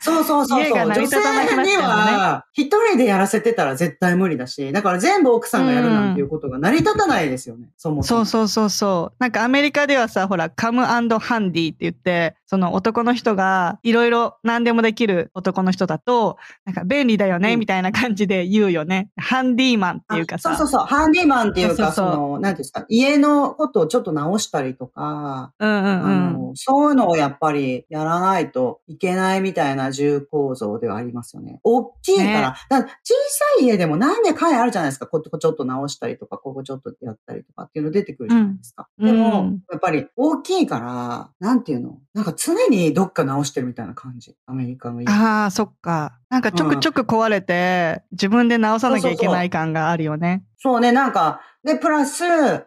[SPEAKER 2] そうそうそうそう。女性には、一人でやらせてたら絶対無理だし、だから全部奥さんがやるなんていうことが成り立たないですよね、そもそも。
[SPEAKER 1] そうそうそうそう。なんかアメリカではさ、ほら、カムハンディって言って、その男の人がいろいろ何でもできる男の人だと、なんか便利だよね、
[SPEAKER 2] うん
[SPEAKER 1] みたいな感じで言うよね。ハンディーマンっていうかさ。
[SPEAKER 2] あそうそうそう。ハンディマンっていうか、
[SPEAKER 1] そ
[SPEAKER 2] の、なんていうんですか、家のことをちょっと直したりとか、
[SPEAKER 1] うんうん
[SPEAKER 2] あ
[SPEAKER 1] うん。
[SPEAKER 2] のそういうのをやっぱりやらないといけないみたいな重構造ではありますよね。大きいから、
[SPEAKER 1] ね
[SPEAKER 2] だから小さい家でもなんで階あるじゃないですか？ここちょっと直したりとか、ここちょっとやったりとかっていうの出てくるじゃないですか。
[SPEAKER 1] うん
[SPEAKER 2] でも、
[SPEAKER 1] うん
[SPEAKER 2] やっぱり大きいから、なんていうの？なんか常にどっか直してるみたいな感じ。アメリカの家。
[SPEAKER 1] ああ、そっか。なんかちょくちょく壊れて、自分で直さなきゃいけない感があるよね。
[SPEAKER 2] そうね、なんか、で、プラス、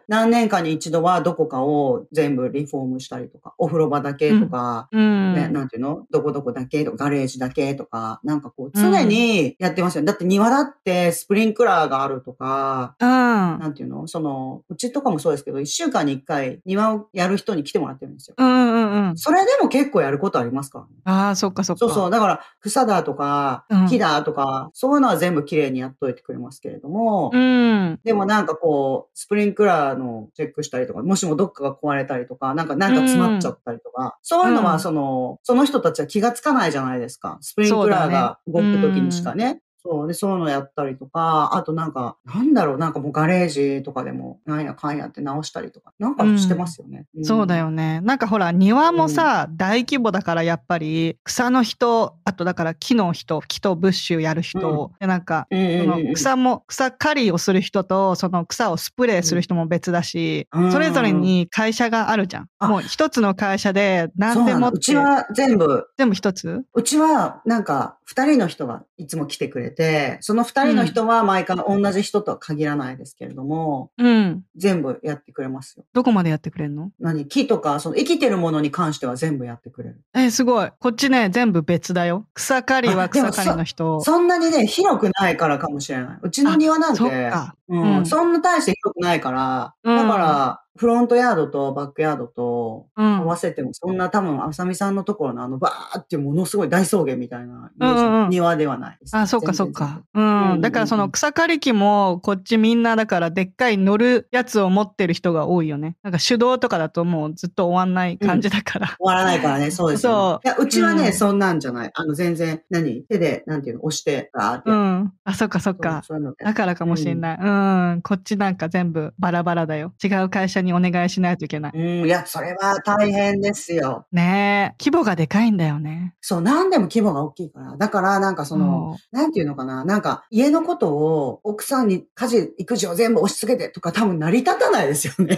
[SPEAKER 2] 何年かに一度はどこかを全部リフォームしたりとか、お風呂場だけとか、
[SPEAKER 1] うん。
[SPEAKER 2] ね、なんていうの？どこどこだけとか、ガレージだけとか、なんかこう、常にやってますよ。だって庭だってスプリンクラーがあるとか、
[SPEAKER 1] うん。
[SPEAKER 2] なんていうの？その、うちとかもそうですけど、一週間に一回庭をやる人に来てもらってるんですよ。
[SPEAKER 1] うんうんうん。
[SPEAKER 2] それでも結構やることありますからね。
[SPEAKER 1] ああ、そっかそっか。
[SPEAKER 2] そうそう。だから、草だとか
[SPEAKER 1] うん、
[SPEAKER 2] 木だとか、そういうのは全部きれいにやっといてくれますけれども、
[SPEAKER 1] うん。
[SPEAKER 2] でもなんかこう、スプリンクラーのチェックしたりとか、もしもどっかが壊れたりとか、なんかなんか詰まっちゃったりとか、そういうの
[SPEAKER 1] うん
[SPEAKER 2] はその、その人たちは気がつかないじゃないですか。スプリンクラーが動く時にしかね。そう。で、そういうのやったりとか、あとなんか、なんだろう、なんかもうガレージとかでも、なんやかんやって直したりとか、なんかしてますよね。ん
[SPEAKER 1] そうだ。よね。なんかほら、庭もさ、大規模だからやっぱり、草の人、あとだから木の人、木とブッシュやる人、でなんか、
[SPEAKER 2] うんうん
[SPEAKER 1] そ
[SPEAKER 2] うんうん
[SPEAKER 1] の草も、草刈りをする人と、その草をスプレーする人も別だし、
[SPEAKER 2] うん
[SPEAKER 1] それぞれに会社があるじゃん。
[SPEAKER 2] あ
[SPEAKER 1] もう一つの会社で。何でも
[SPEAKER 2] うちは全部、
[SPEAKER 1] 全部一つ？
[SPEAKER 2] うちは、なんか、二人の人がいつも来てくれて、その二人の人は毎回同じ人とは限らないですけれども、
[SPEAKER 1] うん。
[SPEAKER 2] 全部やってくれますよ。
[SPEAKER 1] どこまでやってくれんの？
[SPEAKER 2] 何？木とか、その生きてるものに関しては全部やってくれる。
[SPEAKER 1] え、すごい。こっちね、全部別だよ。草刈りは草刈りの人。
[SPEAKER 2] そんなにね、広くないからかもしれない。うちの庭なんて、
[SPEAKER 1] そ。
[SPEAKER 2] うん
[SPEAKER 1] うん
[SPEAKER 2] そんな大して広くないから、
[SPEAKER 1] うん
[SPEAKER 2] だから、フロントヤードとバックヤードと
[SPEAKER 1] うん
[SPEAKER 2] 合わせても、そんな多分、あさみさんのところのあの、バーってものすごい大草原みたいな
[SPEAKER 1] うんうんうん
[SPEAKER 2] 庭ではないです。
[SPEAKER 1] あ、そっかそっか。う
[SPEAKER 2] うんうんうん
[SPEAKER 1] ん。だからその草刈り機も、こっちみんなだからでっかい乗るやつを持ってる人が多いよね。なんか手動とかだともうずっと終わんない感じだから。
[SPEAKER 2] 終わらないからね、*laughs* そうですよ、ね。
[SPEAKER 1] そう
[SPEAKER 2] いや、うちはね、
[SPEAKER 1] うん
[SPEAKER 2] そんなんじゃない。あの、全然、何手で、なんていうの、押して、ガーって
[SPEAKER 1] う。ん。あ、そっかそっか。だからかもしれない。うん。こっちなんか全部バラバラだよ。違う会社にお願いしないといけない。
[SPEAKER 2] うん、いや、それは大変ですよ。
[SPEAKER 1] ねえ。規模がでかいんだよね。
[SPEAKER 2] そう、何でも規模が大きいから。だから、なんかその、なんていうのかな、なんか、家のことを奥さんに家事、育児を全部押し付けてとか多分成り立たないですよね。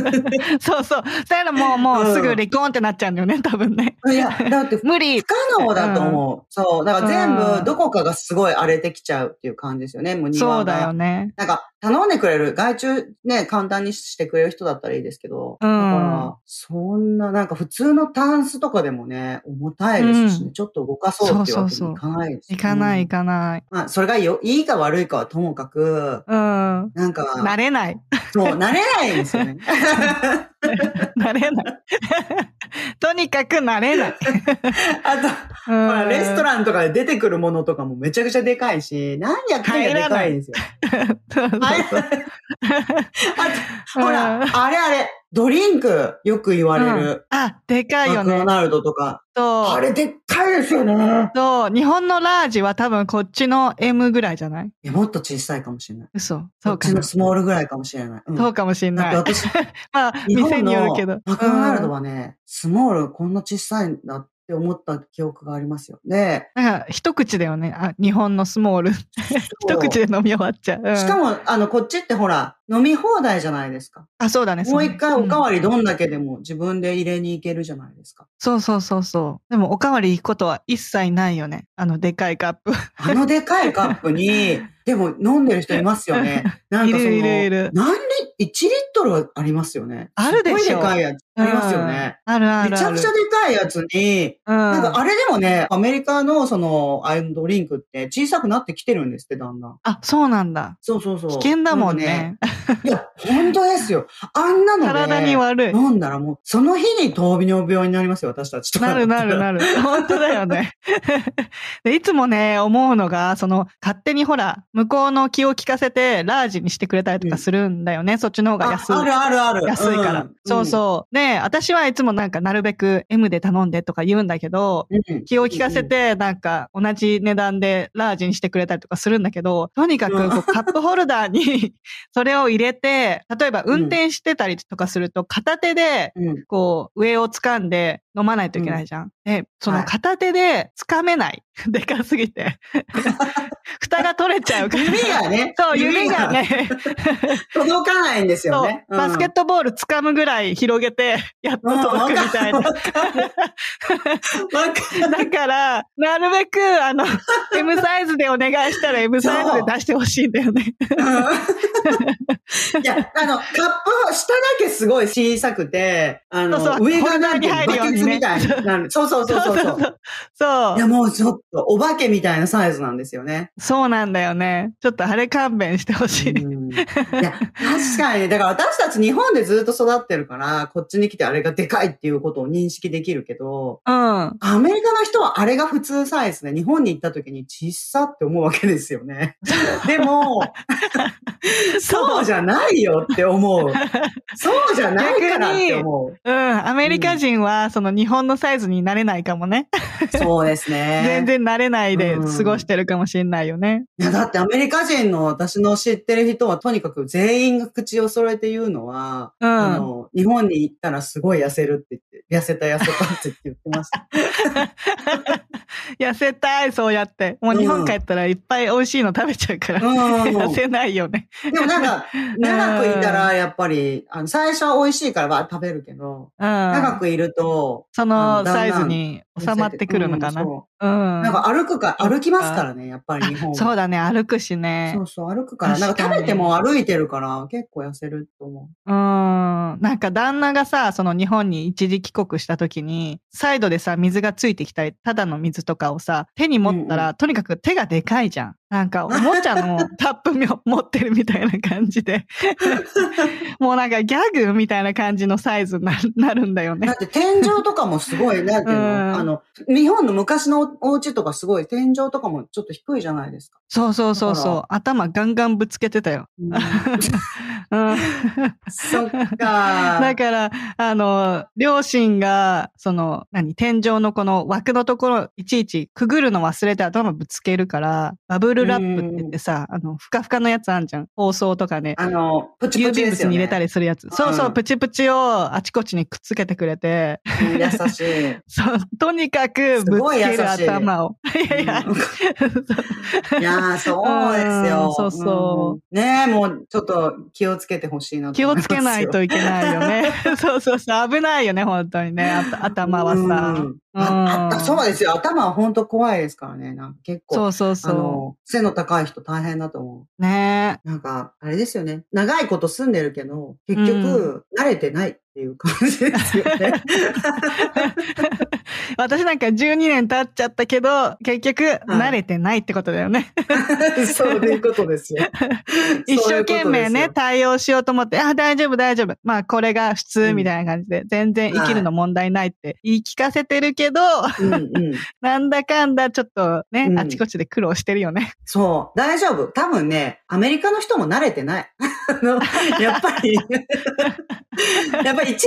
[SPEAKER 2] *laughs*
[SPEAKER 1] そうそう。そういうのもう、もうすぐ離婚ってなっちゃうんだよね、多分ね。
[SPEAKER 2] いや、だって
[SPEAKER 1] 無理
[SPEAKER 2] 不。可能だと思う。そう。だから全
[SPEAKER 1] うん
[SPEAKER 2] 部、どこかがすごい荒れてきちゃうっていう感じですよね。もう庭が。
[SPEAKER 1] そうだよね。
[SPEAKER 2] なんか、頼んでくれる、外注ね、簡単にしてくれる人だったらいいですけど、
[SPEAKER 1] うん
[SPEAKER 2] だから、そんな、なんか普通のタンスとかでもね、重たいですしね、
[SPEAKER 1] うん
[SPEAKER 2] ちょっと動かそうっていうわけにいかないです。
[SPEAKER 1] 行かない行
[SPEAKER 2] か
[SPEAKER 1] かない。
[SPEAKER 2] まあ、それがよ、いいか悪いかはともかく、
[SPEAKER 1] うん。
[SPEAKER 2] なんか、
[SPEAKER 1] 慣れない。
[SPEAKER 2] そう、慣れないんですよね。*laughs*
[SPEAKER 1] 慣れない。*laughs* とにかく慣れない。*laughs*
[SPEAKER 2] あと、
[SPEAKER 1] ほ
[SPEAKER 2] ほら、レストランとかで出てくるものとかもめちゃくちゃでかいし、何やかんやでかいんですよ。はい。*laughs* ほら、あれあれ、ドリンクよく言われる。
[SPEAKER 1] あ、でかいよね。
[SPEAKER 2] マクドナルドとか。
[SPEAKER 1] そう。
[SPEAKER 2] あれでっかいですよね。
[SPEAKER 1] そう。日本のラージは多分こっちの M ぐらいじゃない？
[SPEAKER 2] いや、もっと小さいかもしれない。
[SPEAKER 1] 嘘。
[SPEAKER 2] こ
[SPEAKER 1] そうかな
[SPEAKER 2] っちの。スモールぐらいかもしれない。うん
[SPEAKER 1] そうかもしれない。
[SPEAKER 2] だって私、*laughs*
[SPEAKER 1] まあ、
[SPEAKER 2] 日
[SPEAKER 1] 店によるけど。
[SPEAKER 2] マクドナルド
[SPEAKER 1] うん
[SPEAKER 2] はね、スモールこんな小さいんだって思った記憶がありますよ。で、
[SPEAKER 1] なんか、一口だよね。あ、日本のスモール。*laughs* 一口で飲み終わっちゃう。うん
[SPEAKER 2] しかも、あの、こっちってほら、飲み放題じゃないですか。
[SPEAKER 1] あ、そうだね。
[SPEAKER 2] もう一回おか
[SPEAKER 1] わ
[SPEAKER 2] わりどんだけでも自分で入れに行けるじゃないですか。
[SPEAKER 1] そうそうそうそう。でも、おかわり行くことは一切ないよね。あの、でかいカップ。
[SPEAKER 2] あのでかいカップに、*laughs* でも飲んでる人いますよね。なんかその、
[SPEAKER 1] いるいるいる
[SPEAKER 2] 何リ、1リットルはありますよね。
[SPEAKER 1] あるでしょ
[SPEAKER 2] すごいでかいやつありますよね。
[SPEAKER 1] うん。あるある。
[SPEAKER 2] めちゃくちゃでかいやつに、
[SPEAKER 1] うん。
[SPEAKER 2] なんかあれでもね、アメリカのその、ああいうドリンクって小さくなってきてるんですって、だんだん。
[SPEAKER 1] あ、そうなんだ。
[SPEAKER 2] そうそうそう。
[SPEAKER 1] 危険だもんね。
[SPEAKER 2] かいや、本当ですよ。あんなので、
[SPEAKER 1] 体に悪い。
[SPEAKER 2] 飲んだらもう、その日に糖尿病になりますよ、私たちとか。
[SPEAKER 1] なるなるなる。*laughs* 本当だよね。でいつもね、思うのが、その、勝手にほら、向こうの気を利かせて、ラージにしてくれたりとかするんだよね。そっちの方が
[SPEAKER 2] あ
[SPEAKER 1] 安い。
[SPEAKER 2] あるあるある。
[SPEAKER 1] 安いから。
[SPEAKER 2] ん
[SPEAKER 1] そうそう。で、私はいつもなんかなるべく M で頼んでとか言うんだけど、
[SPEAKER 2] うん
[SPEAKER 1] 気を利かせて、なんか同じ値段でラージにしてくれたりとかするんだけど、とにかくカップホルダーに *laughs* それを入れて、例えば運転してたりとかすると、片手で
[SPEAKER 2] うん。
[SPEAKER 1] こう上を掴んで飲まないといけないじゃん。で、その
[SPEAKER 2] はい
[SPEAKER 1] 片手で掴めない。*laughs* でかすぎて。*laughs* *laughs* 蓋が取れちゃうから。
[SPEAKER 2] 指がね。*laughs*
[SPEAKER 1] そう、指がね、*laughs*
[SPEAKER 2] 届かないんですよね。、
[SPEAKER 1] バスケットボール掴むぐらい広げて、やっと届くみたいな。だから、なるべく、あの、M サイズでお願いしたら M サイズで出してほしいんだよね。
[SPEAKER 2] うんいや、あの、カップ、下だけすごい小さくて、あの、
[SPEAKER 1] そうそう
[SPEAKER 2] 上がなんてバケツみたいになそうそうそうそう。そういや、もうちょっと、お化けみたいなサイズなんですよね。
[SPEAKER 1] そうなんだよね。ちょっとあれ勘弁してほしい。
[SPEAKER 2] うんいや、確かにね、だから私たち日本でずっと育ってるから、こっちに来てあれがでかいっていうことを認識できるけど、
[SPEAKER 1] うん。
[SPEAKER 2] アメリカの人はあれが普通サイズで、日本に行った時に小さって思うわけですよね。*laughs* でも、そうじゃないよって思う。そうじゃないからって思う。
[SPEAKER 1] うん。アメリカ人は、その日本のサイズになれないかもね。
[SPEAKER 2] そうですね。*laughs*
[SPEAKER 1] 全然慣れないで過ごしてるかもしれないよね。
[SPEAKER 2] いや、だってアメリカ人の私の知ってる人はとにかく全員が口を揃えて言うのは、
[SPEAKER 1] うん
[SPEAKER 2] あの、日本に行ったらすごい痩せるって言って、痩せた痩せたって言ってました。
[SPEAKER 1] 痩せたい、そうやって。もう日本帰ったらいっぱい美味しいの食べちゃうから。
[SPEAKER 2] うん
[SPEAKER 1] 痩せないよね。
[SPEAKER 2] でもなんか、長くいたらやっぱり、あの、最初は美味しいからわー食べるけど、
[SPEAKER 1] うん。
[SPEAKER 2] 長くいると、
[SPEAKER 1] そ
[SPEAKER 2] あ
[SPEAKER 1] のサイズに収まってくるのかな。
[SPEAKER 2] う
[SPEAKER 1] うん
[SPEAKER 2] なんか歩くか、歩きますからね、やっぱり日本は。
[SPEAKER 1] そうだね、歩くしね。
[SPEAKER 2] そうそう、歩くから。なんか食べても歩いてるから、結構痩せると思
[SPEAKER 1] うん。なんか旦那がさ、その日本に一時帰国した時に、サイドでさ、水がついてきたり、ただの水とかをさ、手に持ったら、
[SPEAKER 2] うん
[SPEAKER 1] とにかく手がでかいじゃん。なんか、おもちゃのタップ持ってるみたいな感じで。*laughs* もうなんかギャグみたいな感じのサイズにななるんだよ
[SPEAKER 2] う。だ
[SPEAKER 1] ね
[SPEAKER 2] っ。て天井とかもすごい、なんていう
[SPEAKER 1] うん
[SPEAKER 2] のあの、日本の昔のお家とかすごい、天井とかもちょっと低いじゃないですか。
[SPEAKER 1] そうそうそう
[SPEAKER 2] だ
[SPEAKER 1] そう。頭ガンガンぶつけてたよ。うん。*laughs*
[SPEAKER 2] そっか。*laughs*
[SPEAKER 1] だから、あの、両親が、その、何、天井のこの枠のところ、いちいちくぐるの忘れて頭ぶつけるから、バブルラップって言ってさ、あの、ふかふかのやつあんじゃん。包装とかね。
[SPEAKER 2] あの、プチプ
[SPEAKER 1] 郵便
[SPEAKER 2] チですよ、ね。
[SPEAKER 1] 物に入れたりするやつ。そうそうう、
[SPEAKER 2] ん
[SPEAKER 1] プチプチをあちこちにくっつけてくれて、
[SPEAKER 2] うん優しい。*laughs*
[SPEAKER 1] そう、とにかくぶつける頭を。いやいや、
[SPEAKER 2] いやー、そうですよ。
[SPEAKER 1] うんそうそ
[SPEAKER 2] うんねえ、もうちょっと気をつけてほしいなと
[SPEAKER 1] 気をつけないといけないよね。*laughs* そうそうそう、危ないよね、本当にね、頭はさ。
[SPEAKER 2] うんああそうですよ。頭は本当怖いですからね。なんか結構。
[SPEAKER 1] そうそう
[SPEAKER 2] あ
[SPEAKER 1] そ
[SPEAKER 2] の、背の高い人大変だと思
[SPEAKER 1] う。ね
[SPEAKER 2] う。なんか、あれですよね。長いこと住んでるけど、結局、慣れてないっていう感じですよね。*laughs*
[SPEAKER 1] 私なんか12年経っちゃったけど、結局、慣れてないってことだよね。*laughs*
[SPEAKER 2] そういうことですよ。*laughs*
[SPEAKER 1] 一生懸命ね、対応しようと思って、あ、大丈夫大丈夫。まあ、これが普通みたいな感じで、全然生きるの問題ないって言い聞かせてるけど、
[SPEAKER 2] ですよ。うんうん。*laughs*
[SPEAKER 1] なんだかんだちょっとね、
[SPEAKER 2] うん
[SPEAKER 1] あちこちで苦労してるよね。
[SPEAKER 2] そう。大丈夫。多分ね、アメリカの人も慣れてない。*laughs* あの、やっぱり、*laughs* やっぱり一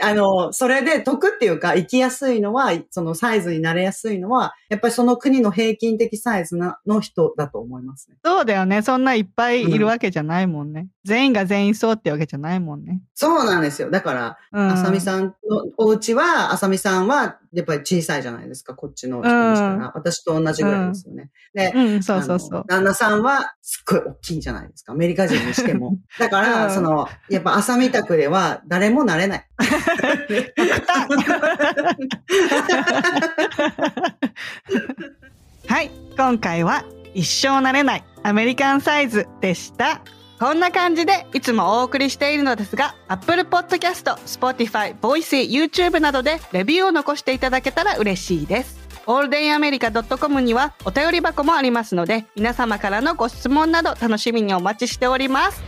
[SPEAKER 2] 番、あの、それで得っていうか、生きやすいのは、そのサイズになれやすいのは、やっぱりその国の平均的サイズなの人だと思いますね。
[SPEAKER 1] そうだよね。そんないっぱいいるわけじゃないもんね。全員が全員そうってわけじゃないもんね。
[SPEAKER 2] そうなんですよ。だから、
[SPEAKER 1] うん。
[SPEAKER 2] あさみさんのお家は、あさみさんは、やっぱり小さいじゃないですか、こっちの人にしたら。
[SPEAKER 1] うん
[SPEAKER 2] 私と同じぐらいですよね。で、
[SPEAKER 1] うん、そうそうそう。
[SPEAKER 2] 旦那さんはすっごい大きいじゃないですか。アメリカ人にしても。*laughs* だから、
[SPEAKER 1] うん
[SPEAKER 2] その、やっぱ朝見宅では誰もなれない。*laughs* *laughs*
[SPEAKER 1] はい。今回は一生慣れないアメリカンサイズでした。こんな感じでいつもお送りしているのですが、Apple Podcast、Spotify、Voicy、YouTube などでレビューを残していただけたら嬉しいです。オールデンアメリカ .com にはお便り箱もありますので、皆様からのご質問など楽しみにお待ちしております。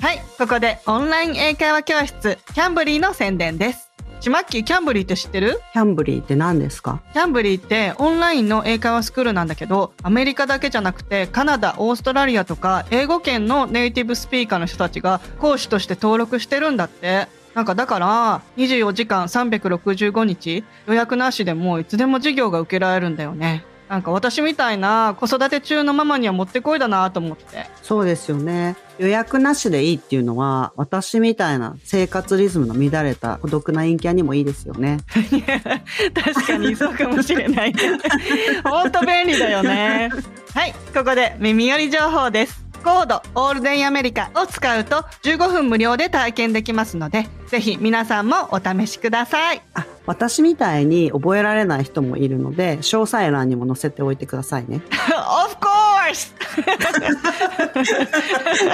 [SPEAKER 1] はい、ここでオンライン英会話教室キャンブリーの宣伝です。ちまっきーキャンブリーって知ってる？
[SPEAKER 2] キャンブリーって何ですか？
[SPEAKER 1] キャンブリーってオンラインの英会話スクールなんだけどアメリカだけじゃなくてカナダオーストラリアとか英語圏のネイティブスピーカーの人たちが講師として登録してるんだって。なんかだから24時間365日予約なしでもいつでも授業が受けられるんだよねなんか私みたいな子育て中のママにはもってこいだなと思って
[SPEAKER 2] そうですよね。予約なしでいいっていうのは、私みたいな生活リズムの乱れた孤独な陰キャにもいいですよね。*laughs*
[SPEAKER 1] 確かにそうかもしれないね *laughs* 本当便利だよねはいここで耳寄り情報ですコードオールデンアメリカを使うと15分無料で体験できますのでぜひ皆さんもお試しください
[SPEAKER 2] あ、私みたいに覚えられない人もいるので、詳細欄にも載せておいてくださいね。*laughs*
[SPEAKER 1] Of course!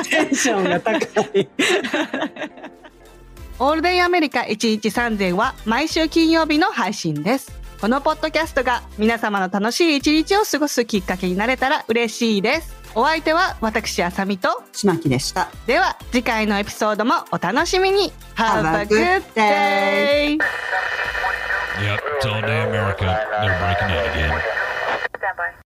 [SPEAKER 1] *laughs*
[SPEAKER 2] テンションが高い。*laughs*
[SPEAKER 1] オールデンアメリカ1日3000は毎週金曜日の配信ですこのポッドキャストが皆様の楽しい一日を過ごすきっかけになれたら嬉しいですお相手は私あさみと
[SPEAKER 2] ちまきでした。
[SPEAKER 1] では次回のエピソードもお楽しみに
[SPEAKER 2] Have a good day.
[SPEAKER 3] Yep, it's all day America. They're breaking out again.